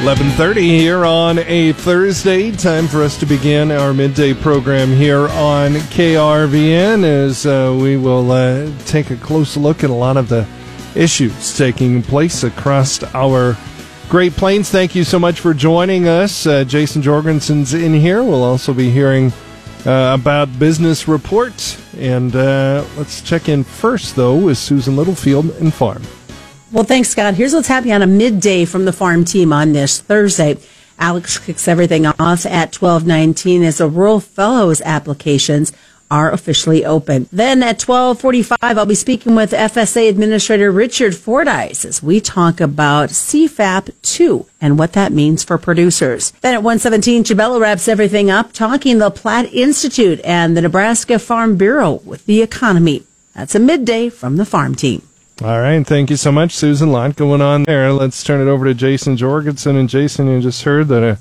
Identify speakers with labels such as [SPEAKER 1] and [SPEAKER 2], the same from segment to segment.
[SPEAKER 1] 11:30 here on a Thursday. Time for us to begin our midday program here on KRVN as uh, we will uh, take a close look at a lot of the issues taking place across our Great Plains. Thank you so much for joining us. Uh, Jason Jorgensen's in here. We'll also be hearing uh, about business reports, and uh, let's check in first though with Susan Littlefield and Farm.
[SPEAKER 2] Well, thanks, Scott. Here's what's happening on a midday from the farm team on this Thursday. Alex kicks everything off at 1219 as the Rural Fellows applications are officially open. Then at 1245, I'll be speaking with FSA Administrator Richard Fordyce as we talk about CFAP 2 and what that means for producers. Then at 117, Chabella wraps everything up talking the Platte Institute and the Nebraska Farm Bureau with the economy. That's a midday from the farm team.
[SPEAKER 1] All right, thank you so much, Susan. A lot going on there. Let's turn it over to Jason Jorgensen. And Jason, you just heard that a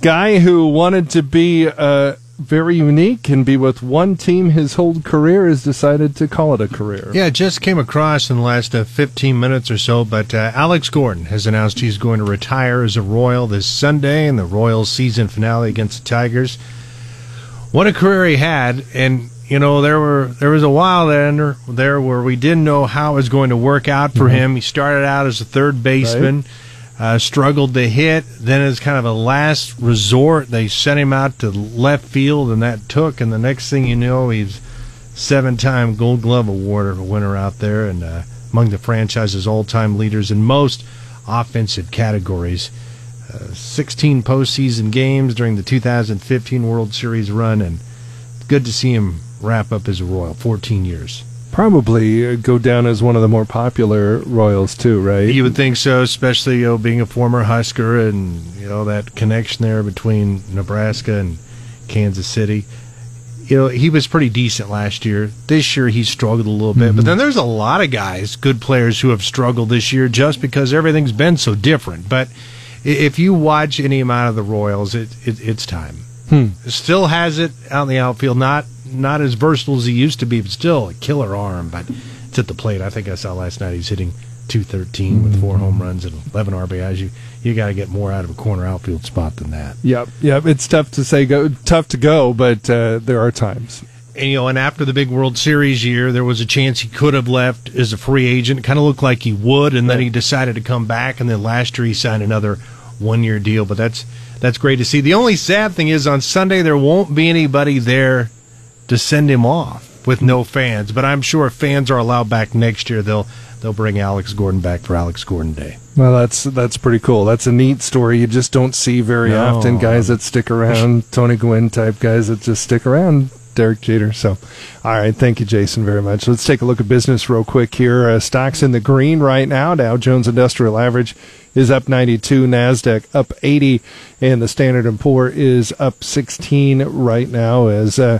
[SPEAKER 1] guy who wanted to be uh, very unique and be with one team his whole career has decided to call it a career.
[SPEAKER 3] Yeah, just came across in the last uh, 15 minutes or so, but uh, Alex Gordon has announced he's going to retire as a Royal this Sunday in the Royals season finale against the Tigers. What a career he had, and you know, there were there was a while there there where we didn't know how it was going to work out for mm-hmm. him. He started out as a third baseman, right. uh, struggled to hit. Then, as kind of a last resort, they sent him out to left field, and that took. And the next thing you know, he's seven-time Gold Glove Award winner out there, and uh, among the franchise's all-time leaders in most offensive categories. Uh, 16 postseason games during the 2015 World Series run, and good to see him wrap up as a Royal. 14 years.
[SPEAKER 1] Probably uh, go down as one of the more popular Royals too, right?
[SPEAKER 3] You would think so, especially you know being a former Husker and you know that connection there between Nebraska and Kansas City. You know he was pretty decent last year. This year he struggled a little bit, mm-hmm. but then there's a lot of guys, good players, who have struggled this year just because everything's been so different. But if you watch any amount of the Royals, it, it it's time. Hmm. Still has it out in the outfield, not not as versatile as he used to be, but still a killer arm. But it's at the plate. I think I saw last night he's hitting 213 with four home runs and 11 RBIs. You you got to get more out of a corner outfield spot than that.
[SPEAKER 1] Yep, yep. It's tough to say go, tough to go, but uh, there are times.
[SPEAKER 3] And you know, and after the big World Series year, there was a chance he could have left as a free agent. It kind of looked like he would, and then he decided to come back. And then last year he signed another one year deal. But that's that's great to see. The only sad thing is on Sunday there won't be anybody there to send him off with no fans. But I'm sure if fans are allowed back next year, they'll they'll bring Alex Gordon back for Alex Gordon Day.
[SPEAKER 1] Well, that's that's pretty cool. That's a neat story. You just don't see very no. often guys that stick around, Tony Gwynn type guys that just stick around. Derek Jeter. So, all right, thank you, Jason, very much. Let's take a look at business real quick here. Uh, stocks in the green right now. Dow Jones Industrial Average is up 92, Nasdaq up 80, and the Standard and Poor is up 16 right now as. Uh,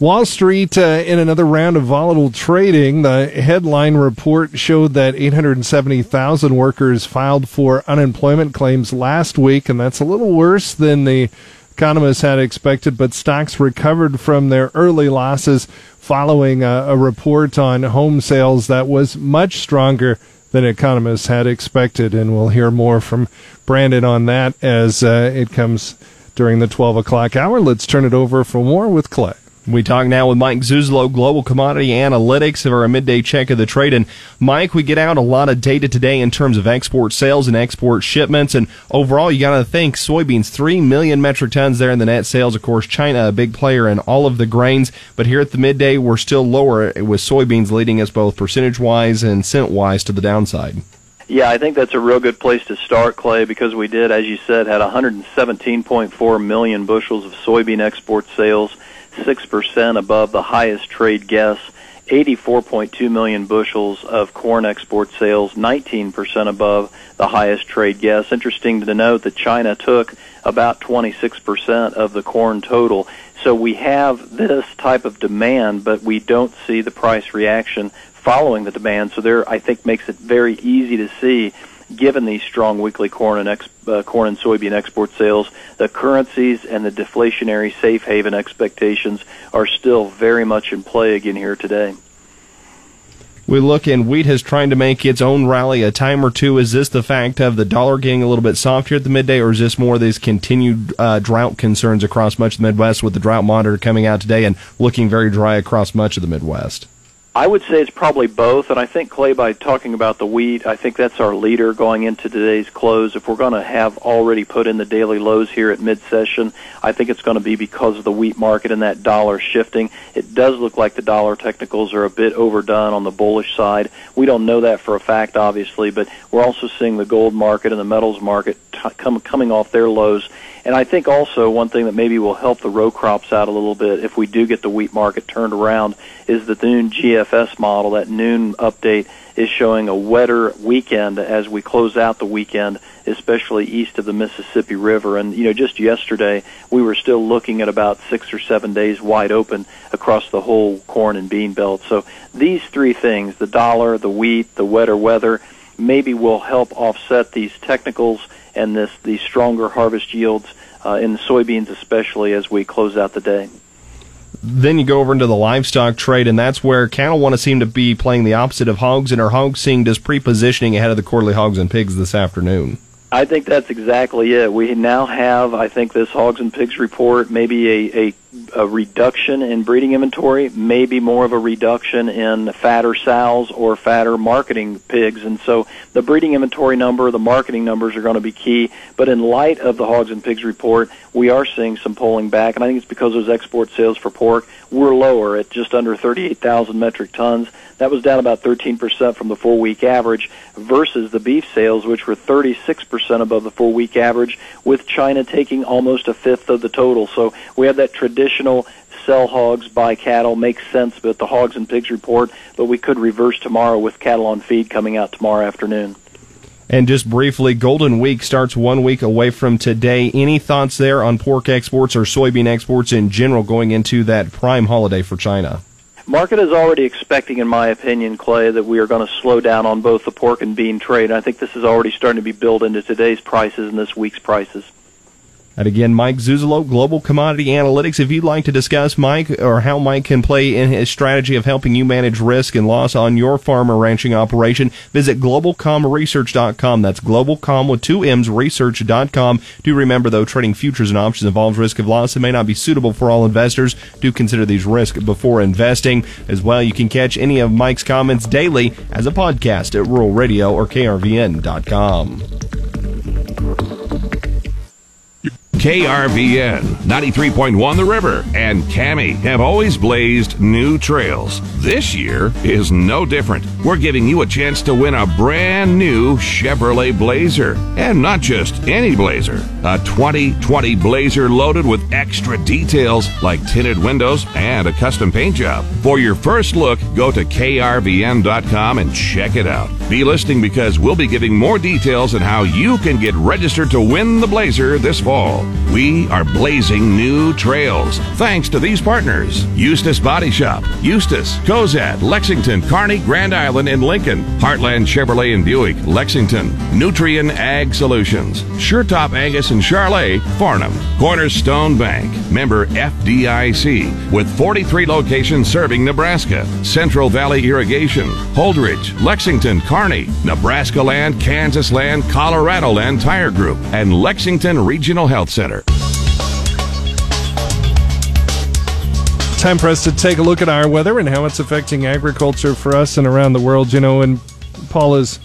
[SPEAKER 1] Wall Street uh, in another round of volatile trading. The headline report showed that 870,000 workers filed for unemployment claims last week, and that's a little worse than the economists had expected. But stocks recovered from their early losses following a, a report on home sales that was much stronger than economists had expected. And we'll hear more from Brandon on that as uh, it comes during the 12 o'clock hour. Let's turn it over for more with Clay.
[SPEAKER 4] We talk now with Mike Zuzolo, Global Commodity Analytics, of our midday check of the trade. And Mike, we get out a lot of data today in terms of export sales and export shipments. And overall, you got to think soybeans, 3 million metric tons there in the net sales. Of course, China, a big player in all of the grains. But here at the midday, we're still lower with soybeans leading us both percentage wise and cent wise to the downside.
[SPEAKER 5] Yeah, I think that's a real good place to start, Clay, because we did, as you said, had 117.4 million bushels of soybean export sales 6% above the highest trade guess. 84.2 million bushels of corn export sales, 19% above the highest trade guess. Interesting to note that China took about 26% of the corn total. So we have this type of demand, but we don't see the price reaction following the demand. So there, I think, makes it very easy to see given these strong weekly corn and ex, uh, corn and soybean export sales, the currencies and the deflationary safe haven expectations are still very much in play again here today.
[SPEAKER 4] We look and wheat has trying to make its own rally a time or two. Is this the fact of the dollar getting a little bit softer at the midday, or is this more of these continued uh, drought concerns across much of the Midwest with the drought monitor coming out today and looking very dry across much of the Midwest?
[SPEAKER 5] I would say it's probably both, and I think Clay, by talking about the wheat, I think that's our leader going into today's close. If we're going to have already put in the daily lows here at mid-session, I think it's going to be because of the wheat market and that dollar shifting. It does look like the dollar technicals are a bit overdone on the bullish side. We don't know that for a fact, obviously, but we're also seeing the gold market and the metals market t- come, coming off their lows and I think also one thing that maybe will help the row crops out a little bit if we do get the wheat market turned around is the noon GFS model. That noon update is showing a wetter weekend as we close out the weekend, especially east of the Mississippi River. And, you know, just yesterday we were still looking at about six or seven days wide open across the whole corn and bean belt. So these three things, the dollar, the wheat, the wetter weather, maybe will help offset these technicals and this these stronger harvest yields uh, in the soybeans, especially as we close out the day.
[SPEAKER 4] Then you go over into the livestock trade, and that's where cattle want to seem to be playing the opposite of hogs, and are hogs seeing just pre-positioning ahead of the quarterly hogs and pigs this afternoon?
[SPEAKER 5] I think that's exactly it. We now have, I think, this hogs and pigs report, maybe a, a a reduction in breeding inventory, maybe more of a reduction in fatter sows or fatter marketing pigs. And so the breeding inventory number, the marketing numbers are going to be key. But in light of the hogs and pigs report, we are seeing some pulling back. And I think it's because those export sales for pork were lower at just under 38,000 metric tons. That was down about 13% from the four week average versus the beef sales, which were 36% above the four week average, with China taking almost a fifth of the total. So we have that tradition traditional sell hogs, buy cattle makes sense with the hogs and pigs report, but we could reverse tomorrow with cattle on feed coming out tomorrow afternoon.
[SPEAKER 4] And just briefly, Golden Week starts one week away from today. Any thoughts there on pork exports or soybean exports in general going into that prime holiday for China?
[SPEAKER 5] Market is already expecting, in my opinion, Clay, that we are going to slow down on both the pork and bean trade. I think this is already starting to be built into today's prices and this week's prices.
[SPEAKER 4] And again, Mike Zuzolo, Global Commodity Analytics. If you'd like to discuss Mike or how Mike can play in his strategy of helping you manage risk and loss on your farm or ranching operation, visit globalcommresearch.com. That's globalcom with two M's research.com. Do remember though, trading futures and options involves risk of loss and may not be suitable for all investors. Do consider these risks before investing. As well, you can catch any of Mike's comments daily as a podcast at Rural Radio or KRVN.com.
[SPEAKER 6] KRVN 93.1 The River and KAMI have always blazed new trails. This year is no different. We're giving you a chance to win a brand new Chevrolet Blazer. And not just any Blazer, a 2020 Blazer loaded with extra details like tinted windows and a custom paint job. For your first look, go to krvn.com and check it out. Be listening because we'll be giving more details on how you can get registered to win the Blazer this fall. We are blazing new trails. Thanks to these partners Eustis Body Shop, Eustis, Cozad, Lexington, Kearney, Grand Island, and Lincoln, Heartland Chevrolet and Buick, Lexington, Nutrien Ag Solutions, SureTop Angus and Charolais, Farnham, Cornerstone Bank, member FDIC, with 43 locations serving Nebraska, Central Valley Irrigation, Holdridge, Lexington, Kearney, Nebraska Land, Kansas Land, Colorado Land Tire Group, and Lexington Regional Health Center.
[SPEAKER 1] Time for us to take a look at our weather and how it's affecting agriculture for us and around the world. You know, and Paul is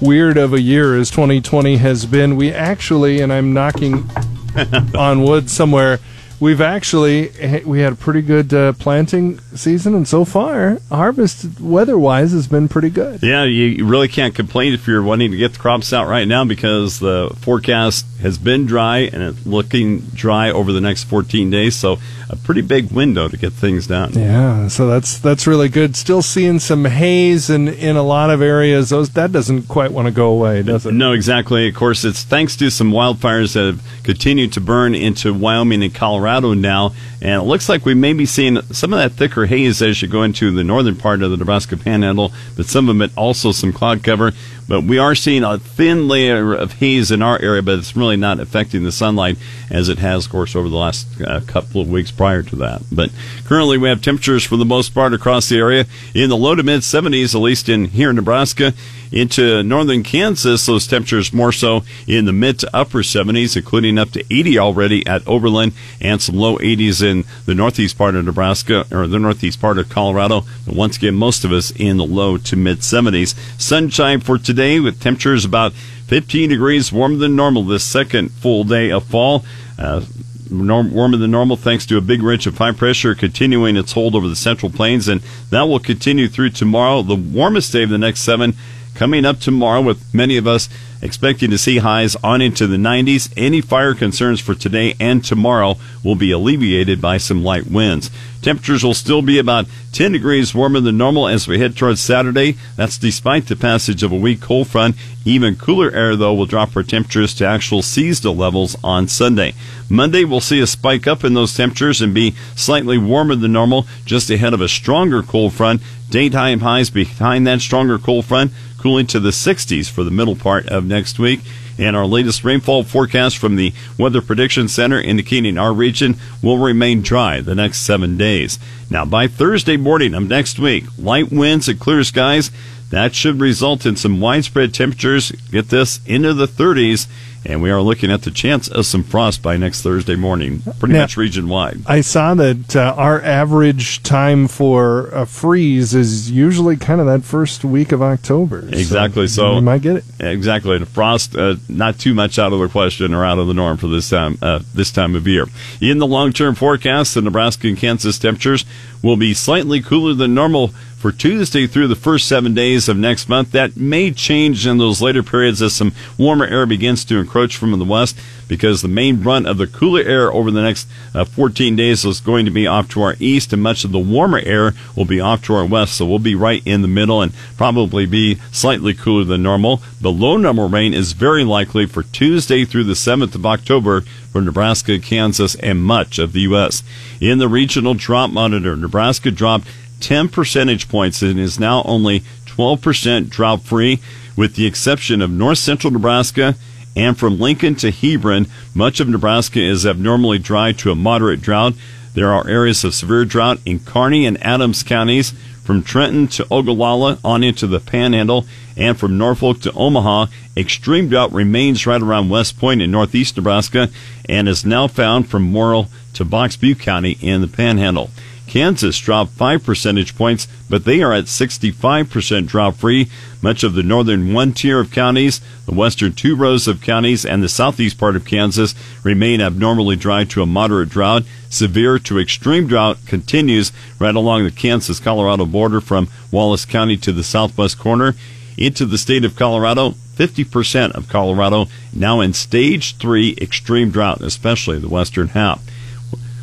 [SPEAKER 1] weird of a year as 2020 has been. We actually, and I'm knocking on wood somewhere, we've actually we had a pretty good uh, planting season, and so far harvest weather-wise has been pretty good.
[SPEAKER 7] Yeah, you really can't complain if you're wanting to get the crops out right now because the forecast has been dry and it's looking dry over the next 14 days. So a pretty big window to get things done.
[SPEAKER 1] Yeah, so that's that's really good. Still seeing some haze in in a lot of areas. Those that doesn't quite want to go away, does it?
[SPEAKER 7] No, exactly. Of course, it's thanks to some wildfires that have continued to burn into Wyoming and Colorado now, and it looks like we may be seeing some of that thicker haze as you go into the northern part of the Nebraska Panhandle, but some of it also some cloud cover. But we are seeing a thin layer of haze in our area, but it's really not affecting the sunlight as it has, of course, over the last uh, couple of weeks prior to that. But currently, we have temperatures for the most part across the area in the low to mid 70s, at least in here in Nebraska. Into northern Kansas, those temperatures more so in the mid to upper 70s, including up to 80 already at Oberlin and some low 80s in the northeast part of Nebraska or the northeast part of Colorado. But once again, most of us in the low to mid 70s. Sunshine for today with temperatures about 15 degrees warmer than normal this second full day of fall. Uh, norm, warmer than normal thanks to a big ridge of high pressure continuing its hold over the central plains, and that will continue through tomorrow. The warmest day of the next seven coming up tomorrow with many of us expecting to see highs on into the 90s. Any fire concerns for today and tomorrow will be alleviated by some light winds. Temperatures will still be about 10 degrees warmer than normal as we head towards Saturday. That's despite the passage of a weak cold front. Even cooler air, though, will drop our temperatures to actual seasonal levels on Sunday. Monday, we'll see a spike up in those temperatures and be slightly warmer than normal just ahead of a stronger cold front. Daytime highs behind that stronger cold front cooling to the 60s for the middle part of next week. And our latest rainfall forecast from the Weather Prediction Center indicating our region will remain dry the next seven days. Now, by Thursday morning of next week, light winds and clear skies, that should result in some widespread temperatures, get this, into the 30s and we are looking at the chance of some frost by next Thursday morning, pretty now, much region wide.
[SPEAKER 1] I saw that uh, our average time for a freeze is usually kind of that first week of October.
[SPEAKER 7] Exactly. So,
[SPEAKER 1] so we might get it.
[SPEAKER 7] Exactly. And frost, uh, not too much out of the question or out of the norm for this time uh, this time of year. In the long term forecast, the Nebraska and Kansas temperatures will be slightly cooler than normal for Tuesday through the first seven days of next month. That may change in those later periods as some warmer air begins to encroach from the west because the main brunt of the cooler air over the next uh, 14 days is going to be off to our east and much of the warmer air will be off to our west. So we'll be right in the middle and probably be slightly cooler than normal. The low number rain is very likely for Tuesday through the 7th of October for Nebraska, Kansas, and much of the U.S. In the regional drought monitor, Nebraska dropped 10 percentage points and is now only 12% drought free, with the exception of north central Nebraska and from Lincoln to Hebron. Much of Nebraska is abnormally dry to a moderate drought. There are areas of severe drought in Kearney and Adams counties, from Trenton to Ogallala on into the Panhandle, and from Norfolk to Omaha. Extreme drought remains right around West Point in northeast Nebraska and is now found from Morrill to Box Butte County in the Panhandle. Kansas dropped 5 percentage points, but they are at 65% drop free. Much of the northern one tier of counties, the western two rows of counties, and the southeast part of Kansas remain abnormally dry to a moderate drought. Severe to extreme drought continues right along the Kansas Colorado border from Wallace County to the southwest corner into the state of Colorado. 50% of Colorado now in stage three extreme drought, especially the western half.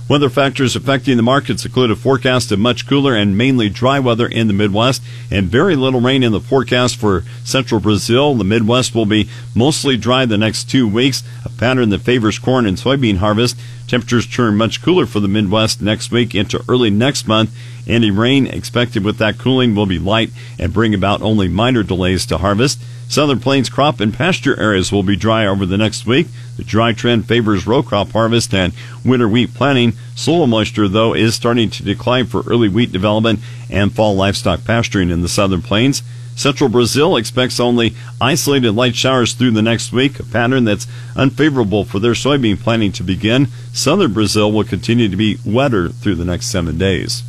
[SPEAKER 7] Weather factors affecting the markets include a forecast of much cooler and mainly dry weather in the Midwest and very little rain in the forecast for central Brazil. The Midwest will be mostly dry the next two weeks, a pattern that favors corn and soybean harvest. Temperatures turn much cooler for the Midwest next week into early next month. Any rain expected with that cooling will be light and bring about only minor delays to harvest. Southern Plains crop and pasture areas will be dry over the next week. The dry trend favors row crop harvest and winter wheat planting. Soil moisture, though, is starting to decline for early wheat development and fall livestock pasturing in the Southern Plains. Central Brazil expects only isolated light showers through the next week, a pattern that's unfavorable for their soybean planting to begin. Southern Brazil will continue to be wetter through the next seven days.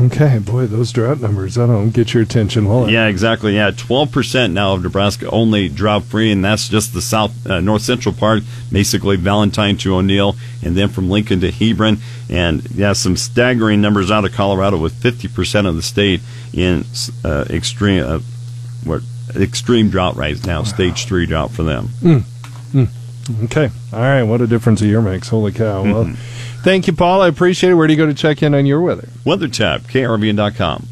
[SPEAKER 1] Okay, boy, those drought numbers, I don't get your attention, will
[SPEAKER 7] it? Yeah, exactly. Yeah, 12% now of Nebraska only drought free, and that's just the south, uh, north central part, basically Valentine to O'Neill, and then from Lincoln to Hebron. And yeah, some staggering numbers out of Colorado with 50% of the state in uh, extreme, uh, what, extreme drought right now, wow. stage three drought for them.
[SPEAKER 1] Mm. Mm. Okay. All right. What a difference a year makes. Holy cow. Well, mm-hmm. Thank you, Paul. I appreciate it. Where do you go to check in on your weather?
[SPEAKER 7] Weather tab, krvn.com.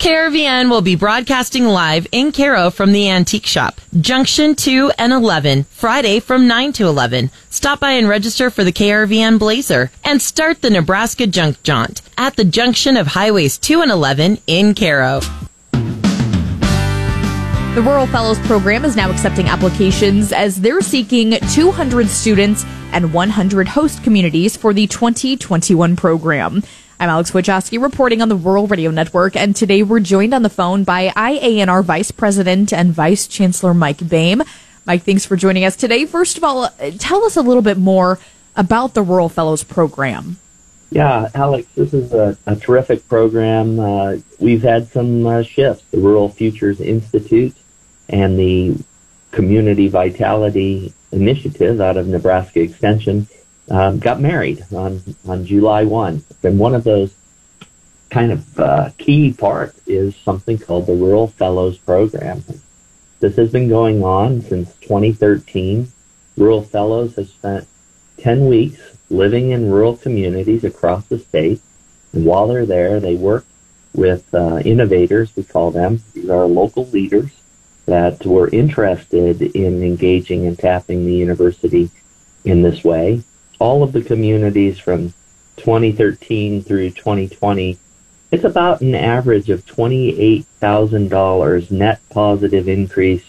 [SPEAKER 8] KRVN will be broadcasting live in Cairo from the Antique Shop, Junction 2 and 11, Friday from 9 to 11. Stop by and register for the KRVN Blazer and start the Nebraska Junk Jaunt at the junction of Highways 2 and 11 in Cairo.
[SPEAKER 9] The Rural Fellows Program is now accepting applications as they're seeking 200 students and 100 host communities for the 2021 program. I'm Alex Wojcicki reporting on the Rural Radio Network, and today we're joined on the phone by IANR Vice President and Vice Chancellor Mike Boehm. Mike, thanks for joining us today. First of all, tell us a little bit more about the Rural Fellows Program.
[SPEAKER 10] Yeah, Alex, this is a, a terrific program. Uh, we've had some uh, shifts. The Rural Futures Institute and the Community Vitality Initiative out of Nebraska Extension um, got married on, on July 1. And one of those kind of uh, key parts is something called the Rural Fellows Program. This has been going on since 2013. Rural Fellows have spent 10 weeks living in rural communities across the state. And while they're there, they work with uh, innovators, we call them. These are local leaders that were interested in engaging and tapping the university in this way all of the communities from 2013 through 2020, it's about an average of $28,000 net positive increase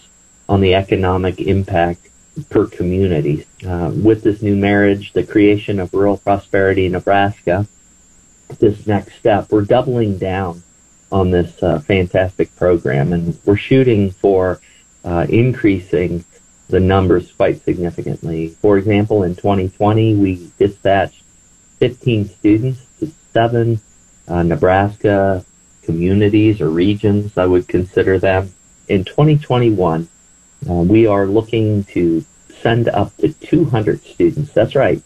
[SPEAKER 10] on the economic impact per community. Uh, with this new marriage, the creation of Rural Prosperity Nebraska, this next step, we're doubling down on this uh, fantastic program and we're shooting for uh, increasing the numbers quite significantly. For example, in 2020, we dispatched 15 students to seven uh, Nebraska communities or regions, I would consider them. In 2021, uh, we are looking to send up to 200 students. That's right,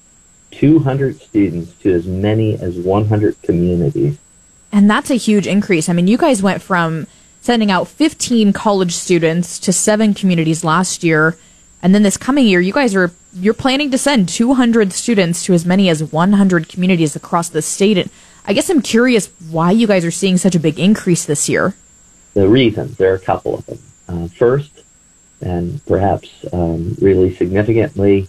[SPEAKER 10] 200 students to as many as 100 communities.
[SPEAKER 9] And that's a huge increase. I mean, you guys went from sending out 15 college students to seven communities last year and then this coming year, you guys are you're planning to send 200 students to as many as 100 communities across the state. And I guess I'm curious why you guys are seeing such a big increase this year.
[SPEAKER 10] The reasons there are a couple of them. Uh, first, and perhaps um, really significantly,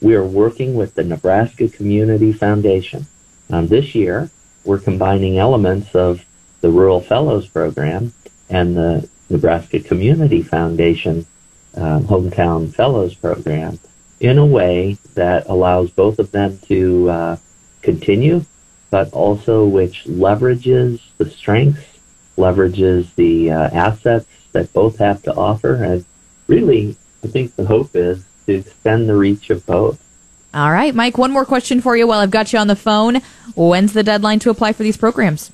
[SPEAKER 10] we are working with the Nebraska Community Foundation. Um, this year, we're combining elements of the Rural Fellows Program and the Nebraska Community Foundation um, Hometown Fellows program in a way that allows both of them to uh, continue, but also which leverages the strengths, leverages the uh, assets that both have to offer. And really, I think the hope is to extend the reach of both.
[SPEAKER 9] All right, Mike, one more question for you while I've got you on the phone. When's the deadline to apply for these programs?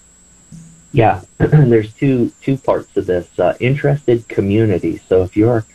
[SPEAKER 10] Yeah, there's two two parts to this. Uh, interested communities. So if you're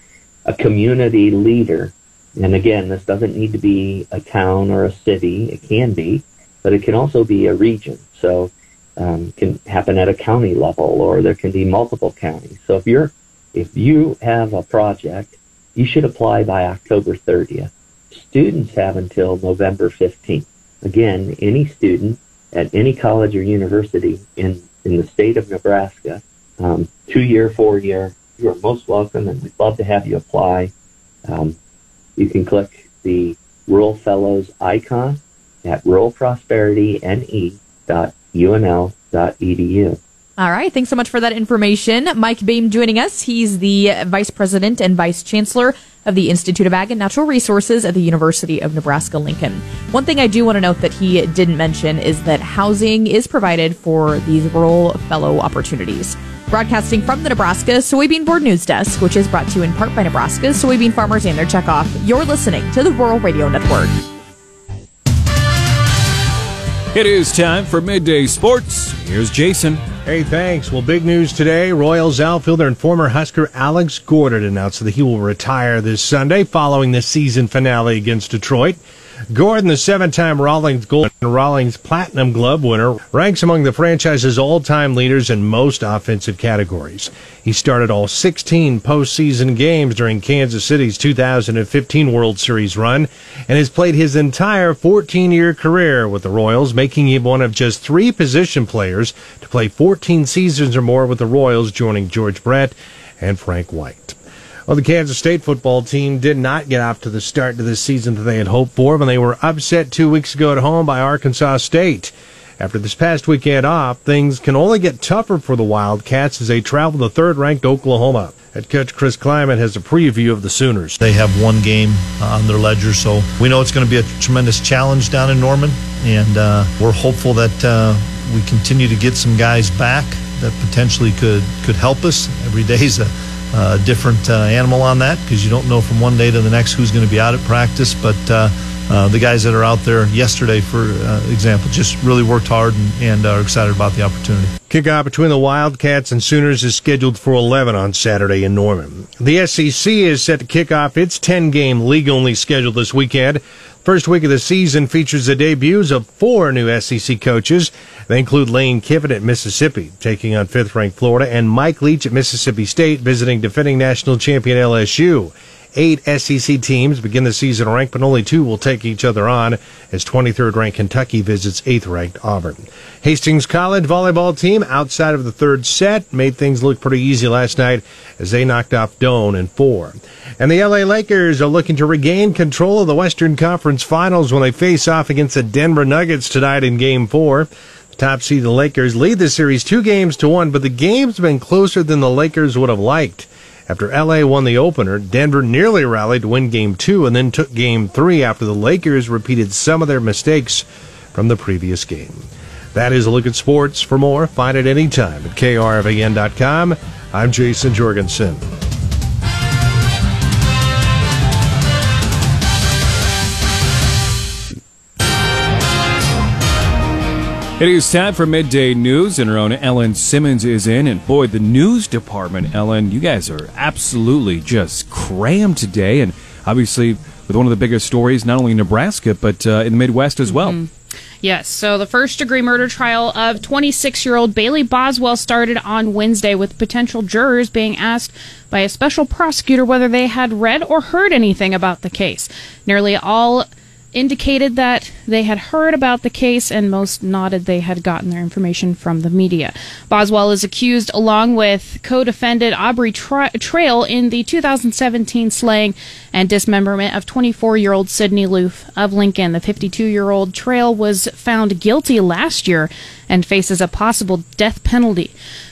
[SPEAKER 10] a community leader. And again, this doesn't need to be a town or a city. It can be, but it can also be a region. So um, can happen at a county level, or there can be multiple counties. So if you're if you have a project, you should apply by October 30th. Students have until November 15th. Again, any student at any college or university in, in the state of Nebraska, um, two year, four year, you are most welcome, and we'd love to have you apply. Um, you can click the Rural Fellows icon at ruralprosperityne.unl.edu.
[SPEAKER 9] All right. Thanks so much for that information. Mike Boehm joining us. He's the Vice President and Vice Chancellor of the Institute of Ag and Natural Resources at the University of Nebraska Lincoln. One thing I do want to note that he didn't mention is that housing is provided for these rural fellow opportunities. Broadcasting from the Nebraska Soybean Board News Desk, which is brought to you in part by Nebraska soybean farmers and their checkoff, you're listening to the Rural Radio Network.
[SPEAKER 11] It is time for midday sports. Here's Jason.
[SPEAKER 3] Hey, thanks. Well, big news today. Royals outfielder and former Husker Alex Gordon announced that he will retire this Sunday following the season finale against Detroit. Gordon, the seven-time Rawlings Gold and Rawlings Platinum Glove winner, ranks among the franchise's all-time leaders in most offensive categories. He started all 16 postseason games during Kansas City's 2015 World Series run and has played his entire 14-year career with the Royals, making him one of just three position players to play 14 seasons or more with the Royals, joining George Brett and Frank White. Well, the Kansas State football team did not get off to the start to this season that they had hoped for when they were upset two weeks ago at home by Arkansas State. After this past weekend off, things can only get tougher for the Wildcats as they travel to third ranked Oklahoma. Head coach Chris Klieman has a preview of the Sooners.
[SPEAKER 12] They have one game uh, on their ledger, so we know it's going to be a tremendous challenge down in Norman, and uh, we're hopeful that uh, we continue to get some guys back that potentially could could help us. Every day is a uh, different uh, animal on that because you don't know from one day to the next who's going to be out at practice. But uh, uh, the guys that are out there yesterday, for uh, example, just really worked hard and, and are excited about the opportunity.
[SPEAKER 3] Kickoff between the Wildcats and Sooners is scheduled for 11 on Saturday in Norman. The SEC is set to kick off its 10 game league only schedule this weekend. First week of the season features the debuts of four new SEC coaches. They include Lane Kiffin at Mississippi, taking on fifth ranked Florida, and Mike Leach at Mississippi State, visiting defending national champion LSU. Eight SEC teams begin the season ranked, but only two will take each other on as 23rd ranked Kentucky visits 8th ranked Auburn. Hastings College volleyball team outside of the third set made things look pretty easy last night as they knocked off Doane in four. And the LA Lakers are looking to regain control of the Western Conference Finals when they face off against the Denver Nuggets tonight in game four. Top seed, the Lakers, lead the series two games to one, but the game's been closer than the Lakers would have liked. After LA won the opener, Denver nearly rallied to win game two and then took game three after the Lakers repeated some of their mistakes from the previous game. That is a look at sports. For more, find it anytime at krvn.com. I'm Jason Jorgensen.
[SPEAKER 11] It is time for midday news, and our own Ellen Simmons is in. And boy, the news department, Ellen, you guys are absolutely just crammed today. And obviously, with one of the biggest stories, not only in Nebraska, but uh, in the Midwest as well.
[SPEAKER 13] Mm-hmm. Yes, so the first degree murder trial of 26 year old Bailey Boswell started on Wednesday with potential jurors being asked by a special prosecutor whether they had read or heard anything about the case. Nearly all indicated that they had heard about the case and most nodded they had gotten their information from the media. Boswell is accused along with co-defendant Aubrey Tra- Trail in the 2017 slaying and dismemberment of 24-year-old Sydney Loofe of Lincoln. The 52-year-old Trail was found guilty last year and faces a possible death penalty.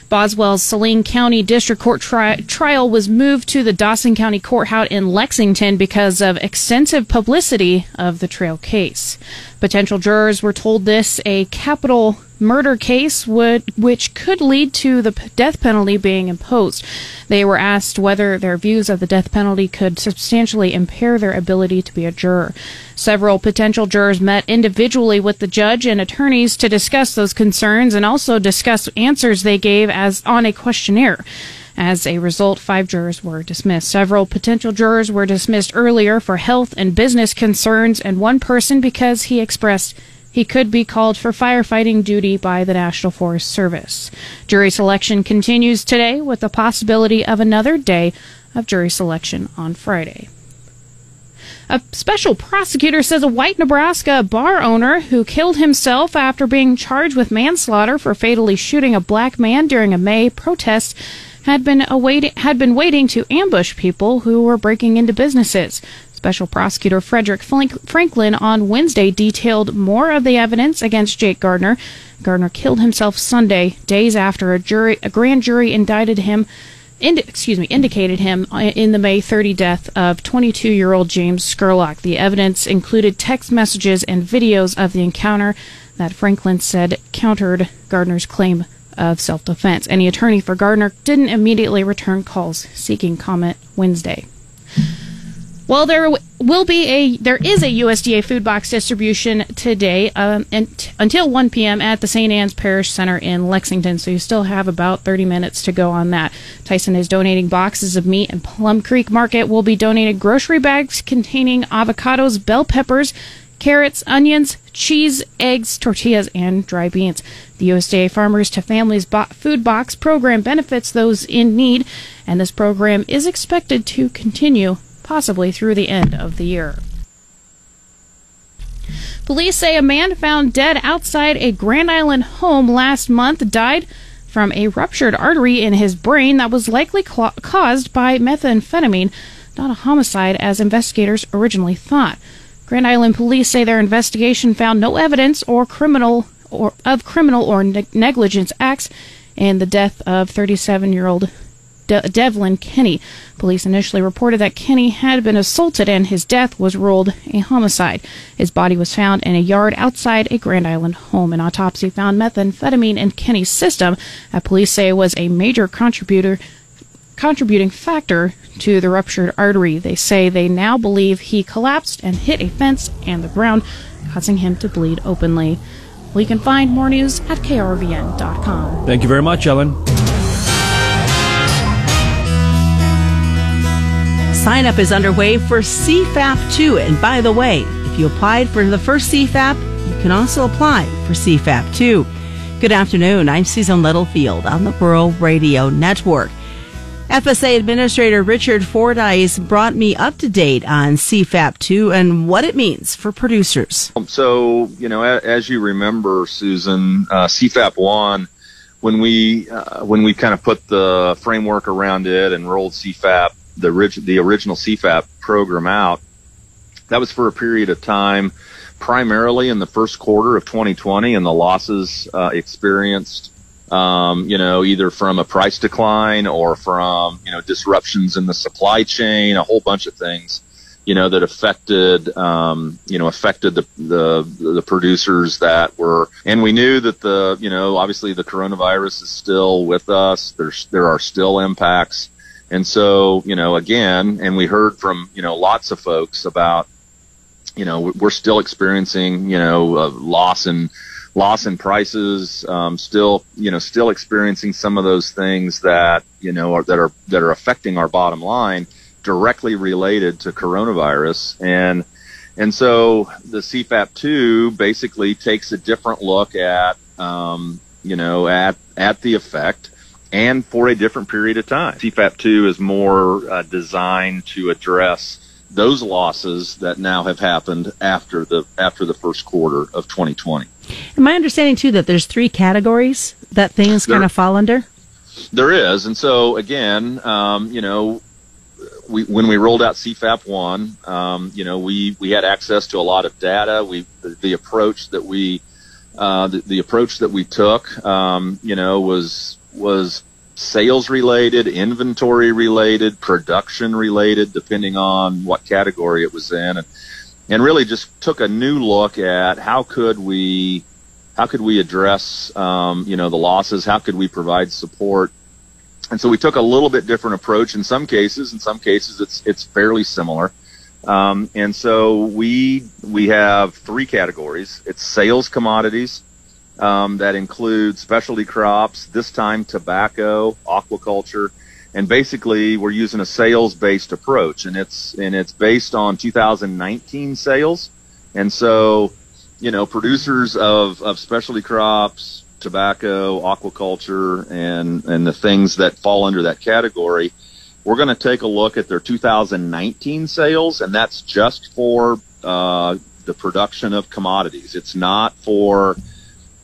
[SPEAKER 13] Boswell's Saline County District Court tri- trial was moved to the Dawson County Courthouse in Lexington because of extensive publicity of the trail case. Potential jurors were told this a capital murder case would which could lead to the death penalty being imposed. They were asked whether their views of the death penalty could substantially impair their ability to be a juror. Several potential jurors met individually with the judge and attorneys to discuss those concerns and also discuss answers they gave as on a questionnaire. As a result, five jurors were dismissed. Several potential jurors were dismissed earlier for health and business concerns, and one person because he expressed he could be called for firefighting duty by the National Forest Service. Jury selection continues today with the possibility of another day of jury selection on Friday. A special prosecutor says a white Nebraska bar owner who killed himself after being charged with manslaughter for fatally shooting a black man during a May protest had been awaiting had been waiting to ambush people who were breaking into businesses. Special Prosecutor Frederick Franklin on Wednesday detailed more of the evidence against Jake Gardner. Gardner killed himself Sunday, days after a jury, a grand jury indicted him, ind, excuse me, indicated him uh, in the May 30 death of 22-year-old James Scurlock. The evidence included text messages and videos of the encounter that Franklin said countered Gardner's claim of self-defense. Any attorney for Gardner didn't immediately return calls seeking comment Wednesday. Well, there will be a there is a USDA food box distribution today um, and, until 1 p.m. at the St. Anne's Parish Center in Lexington. So you still have about 30 minutes to go on that. Tyson is donating boxes of meat, and Plum Creek Market will be donating grocery bags containing avocados, bell peppers, carrots, onions, cheese, eggs, tortillas, and dry beans. The USDA Farmers to Families Bo- Food Box program benefits those in need, and this program is expected to continue possibly through the end of the year. Police say a man found dead outside a Grand Island home last month died from a ruptured artery in his brain that was likely caused by methamphetamine, not a homicide as investigators originally thought. Grand Island police say their investigation found no evidence or criminal or of criminal or ne- negligence acts in the death of 37-year-old De- Devlin Kenny. Police initially reported that Kenny had been assaulted and his death was ruled a homicide. His body was found in a yard outside a Grand Island home. An autopsy found methamphetamine in Kenny's system. Uh, police say was a major contributor contributing factor to the ruptured artery. They say they now believe he collapsed and hit a fence and the ground, causing him to bleed openly. Well, you can find more news at krvn.com.
[SPEAKER 11] Thank you very much, Ellen.
[SPEAKER 2] Sign up is underway for CFAP 2. And by the way, if you applied for the first CFAP, you can also apply for CFAP 2. Good afternoon. I'm Susan Littlefield on the Rural Radio Network. FSA Administrator Richard Fordyce brought me up to date on CFAP 2 and what it means for producers.
[SPEAKER 14] So, you know, as you remember, Susan, uh, CFAP 1, when we, uh, when we kind of put the framework around it and rolled CFAP, the, orig- the original CFAP program out, that was for a period of time, primarily in the first quarter of 2020 and the losses uh, experienced um, you know, either from a price decline or from, you know, disruptions in the supply chain, a whole bunch of things, you know, that affected, um, you know, affected the, the, the producers that were, and we knew that the, you know, obviously the coronavirus is still with us. There's, there are still impacts. And so, you know, again, and we heard from, you know, lots of folks about, you know, we're still experiencing, you know, a loss in, loss in prices, um, still, you know, still experiencing some of those things that, you know, are, that are, that are affecting our bottom line directly related to coronavirus. And, and so the CFAP 2 basically takes a different look at, um, you know, at, at the effect and for a different period of time. CFAP 2 is more uh, designed to address those losses that now have happened after the after the first quarter of 2020.
[SPEAKER 2] And my understanding too that there's three categories that things
[SPEAKER 14] There-
[SPEAKER 2] kind of fall under.
[SPEAKER 14] There is, and so again, um, you know, we when we rolled out CFAP one, um, you know, we we had access to a lot of data. We the, the approach that we uh, the, the approach that we took, um, you know, was was sales related, inventory related, production related, depending on what category it was in, and and really just took a new look at how could we how could we address um, you know the losses? How could we provide support? And so we took a little bit different approach. In some cases in some cases it's it's fairly similar. Um, and so we we have three categories. It's sales commodities um, that include specialty crops this time tobacco aquaculture and basically we're using a sales based approach and it's and it's based on 2019 sales. And so you know producers of of specialty crops tobacco aquaculture and and the things that fall under that category we're going to take a look at their 2019 sales and that's just for uh, the production of commodities. It's not for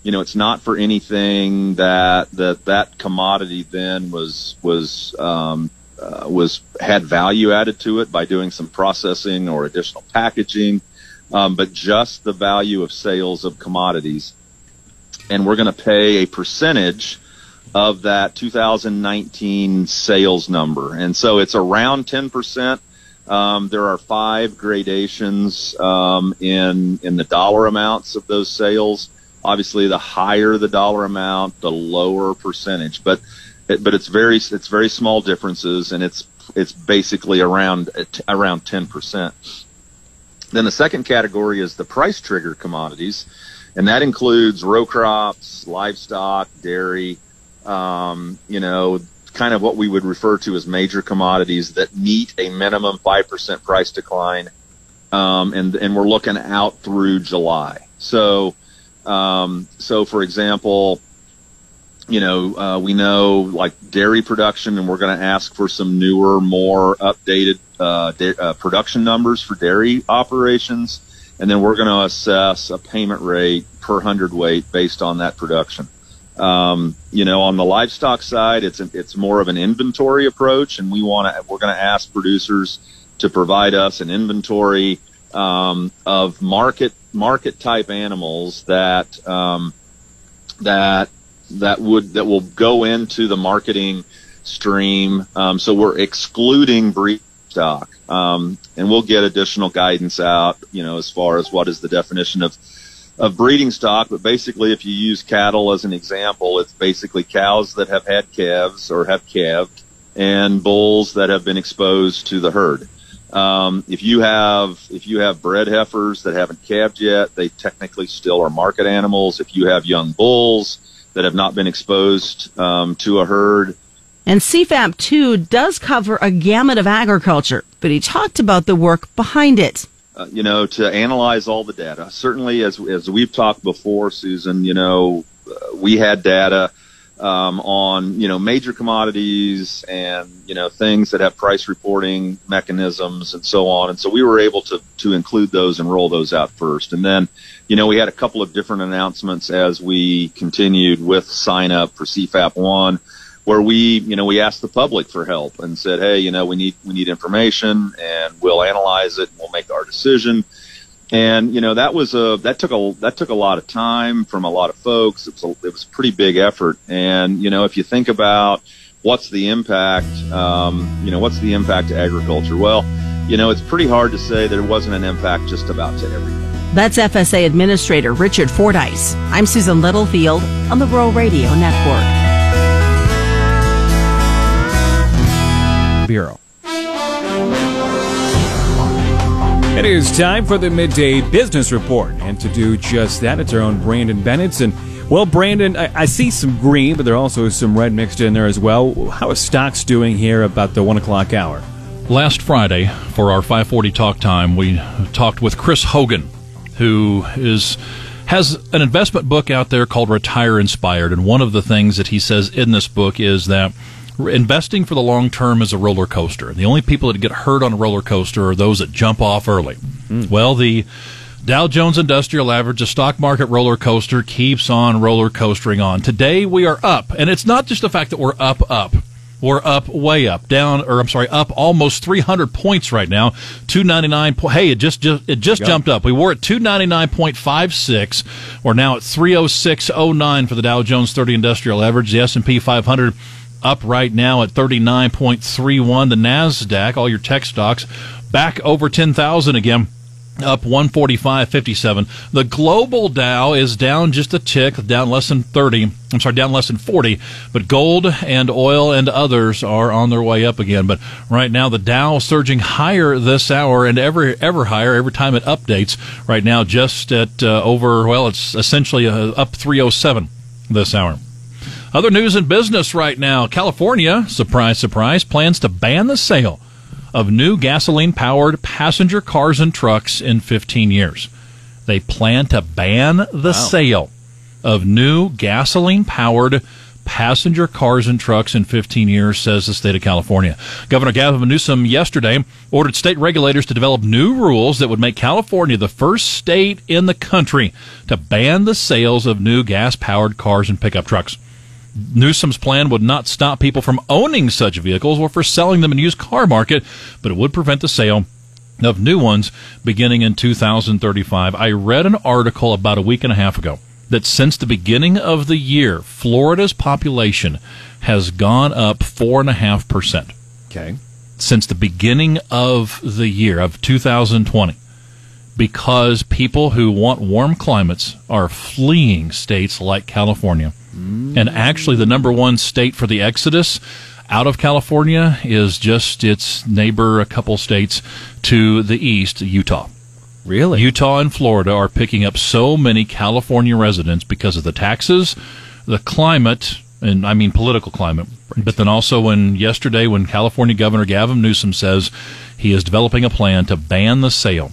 [SPEAKER 14] you know, it's not for anything that that that commodity then was was um, uh, was had value added to it by doing some processing or additional packaging, um, but just the value of sales of commodities, and we're going to pay a percentage of that 2019 sales number, and so it's around 10 percent. Um, there are five gradations um, in in the dollar amounts of those sales obviously the higher the dollar amount the lower percentage but it, but it's very it's very small differences and it's it's basically around around 10% then the second category is the price trigger commodities and that includes row crops livestock dairy um, you know kind of what we would refer to as major commodities that meet a minimum 5% price decline um, and and we're looking out through July. So, um, so for example, you know, uh, we know like dairy production, and we're going to ask for some newer, more updated uh, da- uh, production numbers for dairy operations, and then we're going to assess a payment rate per hundredweight based on that production. Um, you know, on the livestock side, it's a, it's more of an inventory approach, and we want to we're going to ask producers to provide us an inventory um, of market market type animals that um, that that would that will go into the marketing stream. Um, so we're excluding breed stock, um, and we'll get additional guidance out. You know, as far as what is the definition of of breeding stock, but basically, if you use cattle as an example, it's basically cows that have had calves or have calved, and bulls that have been exposed to the herd. Um, if you have if you have bred heifers that haven't calved yet, they technically still are market animals. If you have young bulls that have not been exposed um, to a herd,
[SPEAKER 15] And CFAP 2 does cover a gamut of agriculture, but he talked about the work behind it.
[SPEAKER 14] uh, you know, to analyze all the data. Certainly, as as we've talked before, Susan, you know, uh, we had data um, on you know major commodities and you know things that have price reporting mechanisms and so on. And so we were able to to include those and roll those out first. And then, you know, we had a couple of different announcements as we continued with sign up for CFAP one where we, you know, we asked the public for help and said, hey, you know, we need we need information, and we'll analyze it, and we'll make our decision. And you know, that was a that took a that took a lot of time from a lot of folks. It was a, it was a pretty big effort. And you know, if you think about what's the impact, um, you know, what's the impact to agriculture? Well, you know, it's pretty hard to say there wasn't an impact just about to everything.
[SPEAKER 15] That's FSA Administrator Richard Fordyce. I'm Susan Littlefield on the Rural Radio Network.
[SPEAKER 11] Bureau. It is time for the midday business report, and to do just that, it's our own Brandon Bennett. And well, Brandon, I, I see some green, but there also is some red mixed in there as well. How is stocks doing here about the one o'clock hour?
[SPEAKER 16] Last Friday, for our 540 talk time, we talked with Chris Hogan, who is has an investment book out there called Retire Inspired, and one of the things that he says in this book is that investing for the long term is a roller coaster. The only people that get hurt on a roller coaster are those that jump off early. Hmm. Well, the Dow Jones Industrial Average, a stock market roller coaster, keeps on roller coastering on. Today we are up, and it's not just the fact that we're up, up. We're up way up, down, or I'm sorry, up almost 300 points right now. 299. Po- hey, it just, just it just
[SPEAKER 11] jumped up. We were at 299.56. We're now at 306.09 for the Dow Jones 30 Industrial Average. The S&P 500 up right now at 39.31. The Nasdaq, all your tech stocks, back over 10,000 again. Up 145.57. The global Dow is down just a tick, down less than 30. I'm sorry, down less than 40. But gold and oil and others are on their way up again. But right now, the Dow surging higher this hour and ever ever higher every time it updates. Right now, just at uh, over well, it's essentially uh, up 307 this hour. Other news in business right now. California, surprise, surprise, plans to ban the sale of new gasoline powered passenger cars and trucks in 15 years. They plan to ban the sale of new gasoline powered passenger cars and trucks in 15 years, says the state of California. Governor Gavin Newsom yesterday ordered state regulators to develop new rules that would make California the first state in the country to ban the sales of new gas powered cars and pickup trucks. Newsom's plan would not stop people from owning such vehicles or for selling them in used car market, but it would prevent the sale of new ones beginning in 2035. I read an article about a week and a half ago that since the beginning of the year, Florida's population has gone up four and a half percent. Okay.
[SPEAKER 16] Since the beginning of the year of 2020 because people who want warm climates are fleeing states like California. And actually, the number one state for the exodus out of California is just its neighbor, a couple states to the east, Utah.
[SPEAKER 11] Really?
[SPEAKER 16] Utah and Florida are picking up so many California residents because of the taxes, the climate, and I mean political climate. But then also when yesterday when California Governor Gavin Newsom says he is developing a plan to ban the sale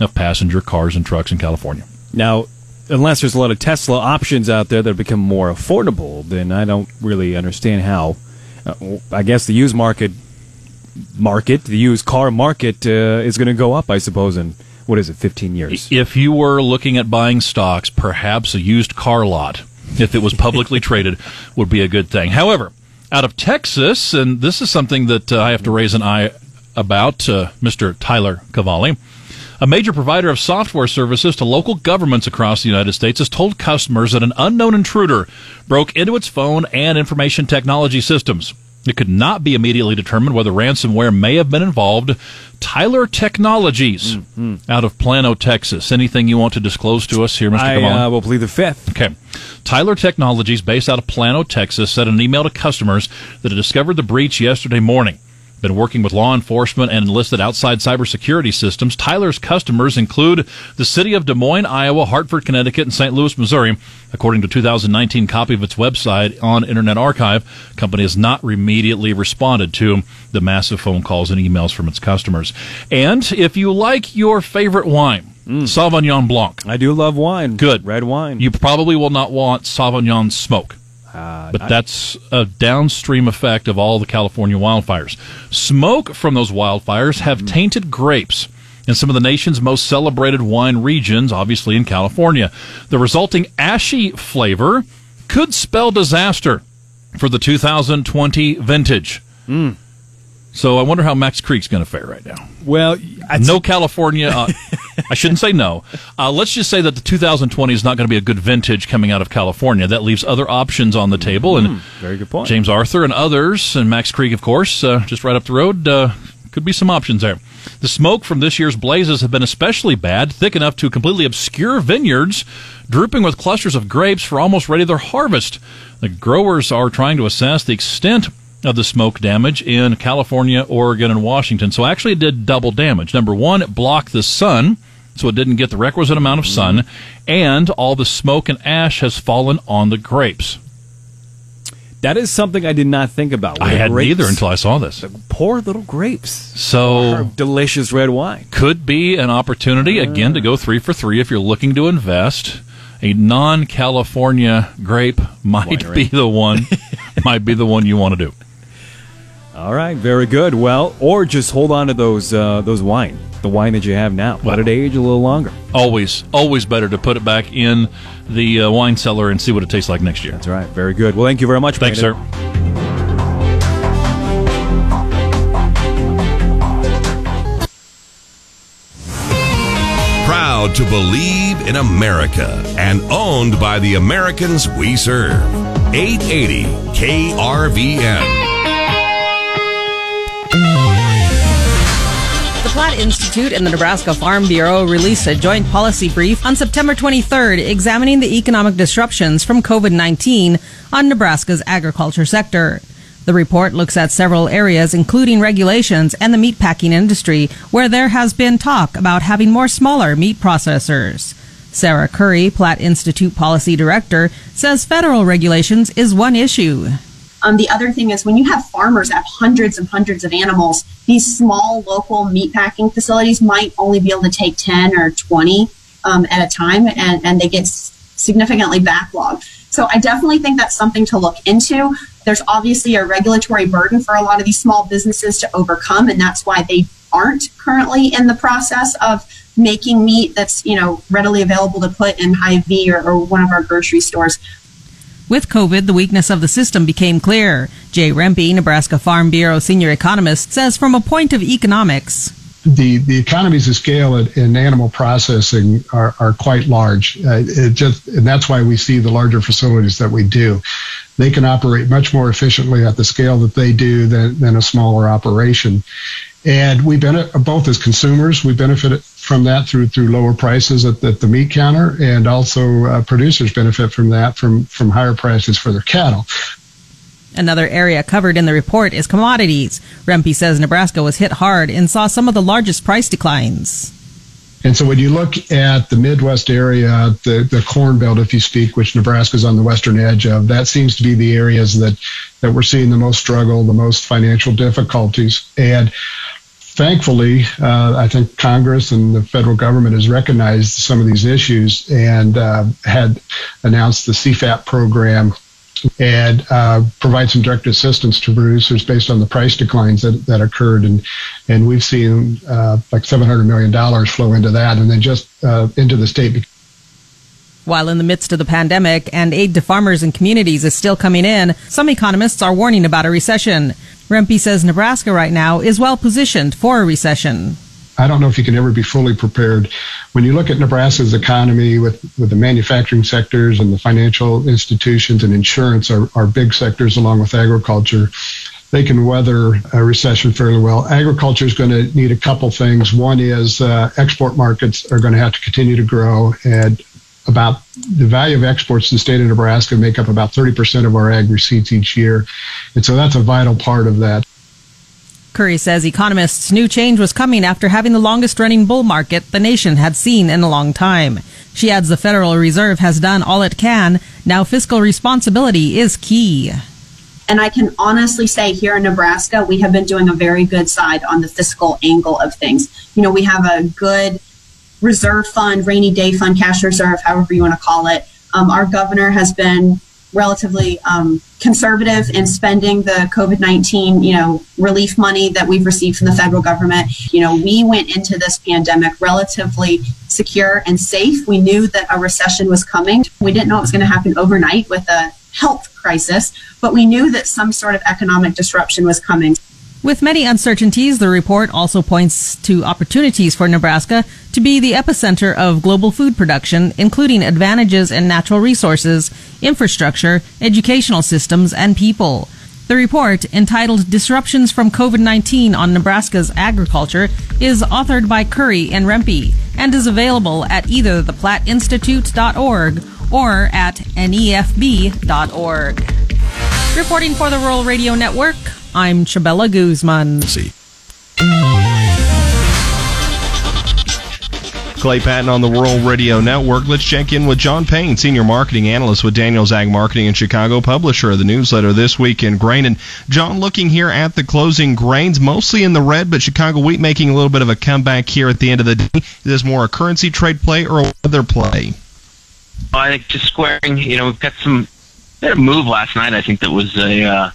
[SPEAKER 16] of passenger cars and trucks in California.
[SPEAKER 11] Now, unless there's a lot of Tesla options out there that become more affordable, then I don't really understand how. Uh, I guess the used market market, the used car market, uh, is going to go up. I suppose in what is it, 15 years?
[SPEAKER 16] If you were looking at buying stocks, perhaps a used car lot, if it was publicly traded, would be a good thing. However, out of Texas, and this is something that uh, I have to raise an eye about, uh, Mr. Tyler Cavalli. A major provider of software services to local governments across the United States has told customers that an unknown intruder broke into its phone and information technology systems. It could not be immediately determined whether ransomware may have been involved. Tyler Technologies
[SPEAKER 11] Mm-hmm.
[SPEAKER 16] out of Plano, Texas. Anything you want to disclose to us here, Mr.
[SPEAKER 11] I
[SPEAKER 16] Cavalli?
[SPEAKER 11] uh, will plead the fifth.
[SPEAKER 16] Okay. Tyler Technologies, based out of Plano, Texas, sent an email to customers that had discovered the breach yesterday morning. Been working with law enforcement and enlisted outside cybersecurity systems. Tyler's customers include the city of Des Moines, Iowa, Hartford, Connecticut, and St. Louis, Missouri. According to 2019 copy of its website on Internet Archive, company has not immediately responded to the massive phone calls and emails from its customers. And if you like your favorite wine, mm. Sauvignon Blanc.
[SPEAKER 11] I do love wine.
[SPEAKER 16] Good.
[SPEAKER 11] Red wine.
[SPEAKER 16] You probably will not want Sauvignon smoke.
[SPEAKER 11] Uh,
[SPEAKER 16] But
[SPEAKER 11] I-
[SPEAKER 16] that's a downstream effect of all the California wildfires. Smoke from those wildfires have
[SPEAKER 11] Mm-hmm.
[SPEAKER 16] tainted grapes in some of the nation's most celebrated wine regions, obviously in California. The resulting ashy flavor could spell disaster for the 2020 vintage.
[SPEAKER 11] Mm.
[SPEAKER 16] So I wonder how Mac's Creek's going to fare right now.
[SPEAKER 11] Well, i
[SPEAKER 16] no California. Uh, I shouldn't say no. Uh, let's just say that the 2020 is not going to be a good vintage coming out of California. That leaves other options on the table, and
[SPEAKER 11] very good point.
[SPEAKER 16] James Arthur and others, and Mac's Creek, of course, uh, just right up the road. Uh, could be some options there. The smoke from this year's blazes have been especially bad, thick enough to completely obscure vineyards, drooping with clusters of grapes for almost ready their harvest. The growers are trying to assess the extent of the smoke damage in California, Oregon, and Washington. So actually, it did double damage. Number one, it blocked the sun, so it didn't get the requisite amount of sun, mm-hmm. and all the smoke and ash has fallen on the grapes.
[SPEAKER 11] That is something I did not think about.
[SPEAKER 16] I hadn't
[SPEAKER 11] grapes-
[SPEAKER 16] either until I saw this.
[SPEAKER 11] Poor little grapes.
[SPEAKER 16] So
[SPEAKER 11] delicious red wine.
[SPEAKER 16] could be an opportunity again to go three for three if you're looking to invest. A non-California grape might
[SPEAKER 11] Winery.
[SPEAKER 16] be the one. might be the one you want to do.
[SPEAKER 11] All right, very good. Well, or just hold on to those uh, those wine, the wine that you have now. Let it age a little longer.
[SPEAKER 16] Always, always better to put it back in the uh, wine cellar and see what it tastes like next year.
[SPEAKER 11] That's right. Very good. Well, thank you very much.
[SPEAKER 16] Thanks,
[SPEAKER 11] Brandon.
[SPEAKER 16] sir.
[SPEAKER 17] Proud to believe in America and owned by the Americans we serve. 880 KRVN.
[SPEAKER 15] Institute and the Nebraska Farm Bureau released a joint policy brief on September 23rd examining the economic disruptions from COVID-19 on Nebraska's agriculture sector. The report looks at several areas, including regulations and the meatpacking industry, where there has been talk about having more smaller meat processors. Sarah Curry, Platte Institute Policy Director, says federal regulations is one issue.
[SPEAKER 18] Um, the other thing is when you have farmers that have hundreds and hundreds of animals, these small local meatpacking facilities might only be able to take 10 or 20 um, at a time, and, and they get significantly backlogged. So I definitely think that's something to look into. There's obviously a regulatory burden for a lot of these small businesses to overcome, and that's why they aren't currently in the process of making meat that's you know readily available to put in Hy-Vee or, or one of our grocery stores.
[SPEAKER 15] With COVID, the weakness of the system became clear. Jay Rempe, Nebraska Farm Bureau senior economist, says from a point of economics,
[SPEAKER 19] the the economies of scale in, in animal processing are, are quite large. Uh, just and that's why we see the larger facilities that we do. They can operate much more efficiently at the scale that they do than, than a smaller operation. And we benefit both as consumers. We benefit from that through through lower prices at, at the meat counter, and also uh, producers benefit from that from from higher prices for their cattle.
[SPEAKER 15] Another area covered in the report is commodities. Rempe says Nebraska was hit hard and saw some of the largest price declines.
[SPEAKER 19] And so when you look at the Midwest area, the, the Corn Belt, if you speak, which Nebraska is on the western edge of, that seems to be the areas that, that we're seeing the most struggle, the most financial difficulties. And thankfully, uh, I think Congress and the federal government has recognized some of these issues and uh, had announced the CFAP program and uh, provide some direct assistance to producers based on the price declines that, that occurred. And, and we've seen uh, like $700 million flow into that and then just uh, into the state.
[SPEAKER 15] While in the midst of the pandemic and aid to farmers and communities is still coming in, some economists are warning about a recession. Rempe says Nebraska right now is well positioned for a recession.
[SPEAKER 19] I don't know if you can ever be fully prepared. When you look at Nebraska's economy with, with the manufacturing sectors and the financial institutions and insurance are, are big sectors along with agriculture, they can weather a recession fairly well. Agriculture is going to need a couple things. One is uh, export markets are going to have to continue to grow and about the value of exports to the state of Nebraska make up about 30% of our ag receipts each year. And so that's a vital part of that.
[SPEAKER 15] Curry says economists knew change was coming after having the longest running bull market the nation had seen in a long time. She adds the Federal Reserve has done all it can. Now fiscal responsibility is key.
[SPEAKER 18] And I can honestly say here in Nebraska, we have been doing a very good side on the fiscal angle of things. You know, we have a good reserve fund, rainy day fund, cash reserve, however you want to call it. Um, our governor has been relatively um, conservative in spending the COVID 19, you know, relief money that we've received from the federal government. You know, we went into this pandemic relatively secure and safe. We knew that a recession was coming. We didn't know it was going to happen overnight with a health crisis, but we knew that some sort of economic disruption was coming.
[SPEAKER 15] With many uncertainties, the report also points to opportunities for Nebraska to be the epicenter of global food production, including advantages in natural resources, infrastructure, educational systems, and people. The report, entitled Disruptions from COVID-19 on Nebraska's Agriculture, is authored by Curry and Rempe and is available at either theplattinstitute.org or at nefb.org. Reporting for the Rural Radio Network, I'm Chabella Guzman.
[SPEAKER 4] Clay Patton on the Rural Radio Network. Let's check in with John Payne, Senior Marketing Analyst with Daniels Ag Marketing in Chicago, publisher of the newsletter This Week in Grain. And John, looking here at the closing grains, mostly in the red, but Chicago wheat making a little bit of a comeback here at the end of the day. Is this more a currency trade play or a weather play?
[SPEAKER 20] I think just squaring, you know, we've got some, we had a move last night, I think that was a, uh,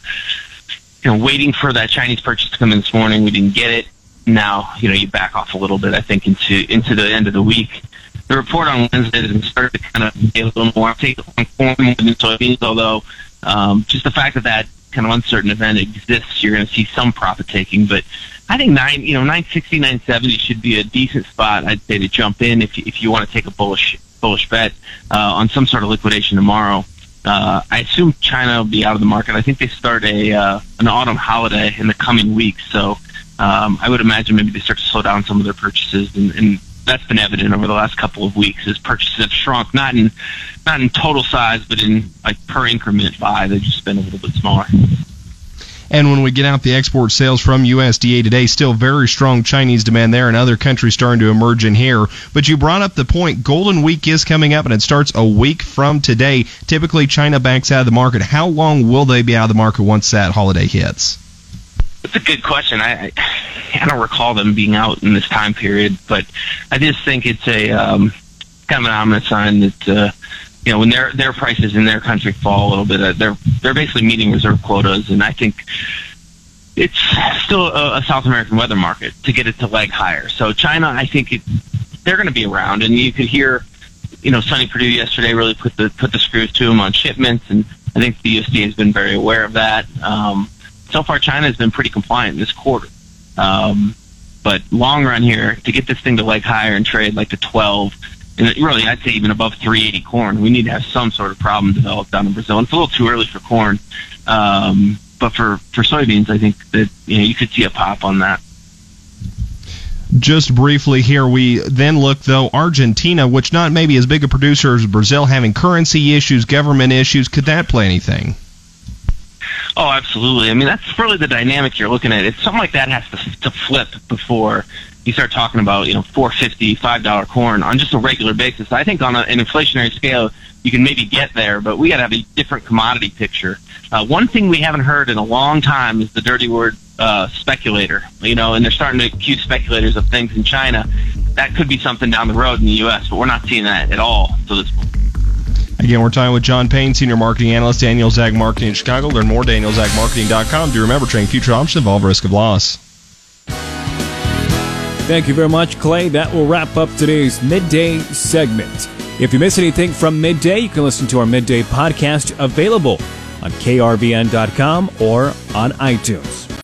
[SPEAKER 20] you know, waiting for that Chinese purchase to come in this morning. We didn't get it now, you know, you back off a little bit, I think, into into the end of the week. The report on Wednesday has started to kind of be a little more take on corn more than soybeans, although um, just the fact that that kind of uncertain event exists, you're going to see some profit taking. But I think nine, you know, nine sixty, nine seventy should be a decent spot. I'd say to jump in if you, if you want to take a bullish bullish bet uh, on some sort of liquidation tomorrow. Uh, I assume China will be out of the market. I think they start a uh, an autumn holiday in the coming weeks, so um, I would imagine maybe they start to slow down some of their purchases, and, and that's been evident over the last couple of weeks. As purchases have shrunk, not in not in total size, but in like per increment buy, they've just been a little bit smaller.
[SPEAKER 4] And when we get out the export sales from USDA today, still very strong Chinese demand there, and other countries starting to emerge in here. But you brought up the point: Golden Week is coming up, and it starts a week from today. Typically, China backs out of the market. How long will they be out of the market once that holiday hits?
[SPEAKER 20] That's a good question. I, I don't recall them being out in this time period, but I just think it's a um, kind of an ominous sign that uh, you know when their their prices in their country fall a little bit, uh, they're they're basically meeting reserve quotas, and I think it's still a, a South American weather market to get it to leg higher. So China, I think it, they're going to be around, and you could hear you know Sonny Perdue yesterday really put the put the screws to them on shipments, and I think the USDA has been very aware of that. Um, so far, China has been pretty compliant this quarter. Um, but long run here, to get this thing to leg higher and trade like the 12, and really I'd say even above 380 corn, we need to have some sort of problem developed down in Brazil. And it's a little too early for corn, um, but for for soybeans, I think that you know you could see a pop on that.
[SPEAKER 4] Just briefly here, we then look though Argentina, which not maybe as big a producer as Brazil, having currency issues, government issues. Could that play anything?
[SPEAKER 20] Oh, absolutely. I mean, that's really the dynamic you're looking at. It's something like that has to, to flip before you start talking about, you know, four fifty, five dollar corn on just a regular basis. I think on a, an inflationary scale, you can maybe get there, but we got to have a different commodity picture. Uh, one thing we haven't heard in a long time is the dirty word uh, speculator, you know, and they're starting to accuse speculators of things in China. That could be something down the road in the U.S., but we're not seeing that at all to this point.
[SPEAKER 4] Again, we're talking with John Payne, Senior Marketing Analyst, Daniels Ag Marketing in Chicago. Learn more, at danielsagmarketing.com. Do remember, trading future options involve risk of loss.
[SPEAKER 11] Thank you very much, Clay. That will wrap up today's midday segment. If you miss anything from midday, you can listen to our midday podcast available on krvn.com or on iTunes.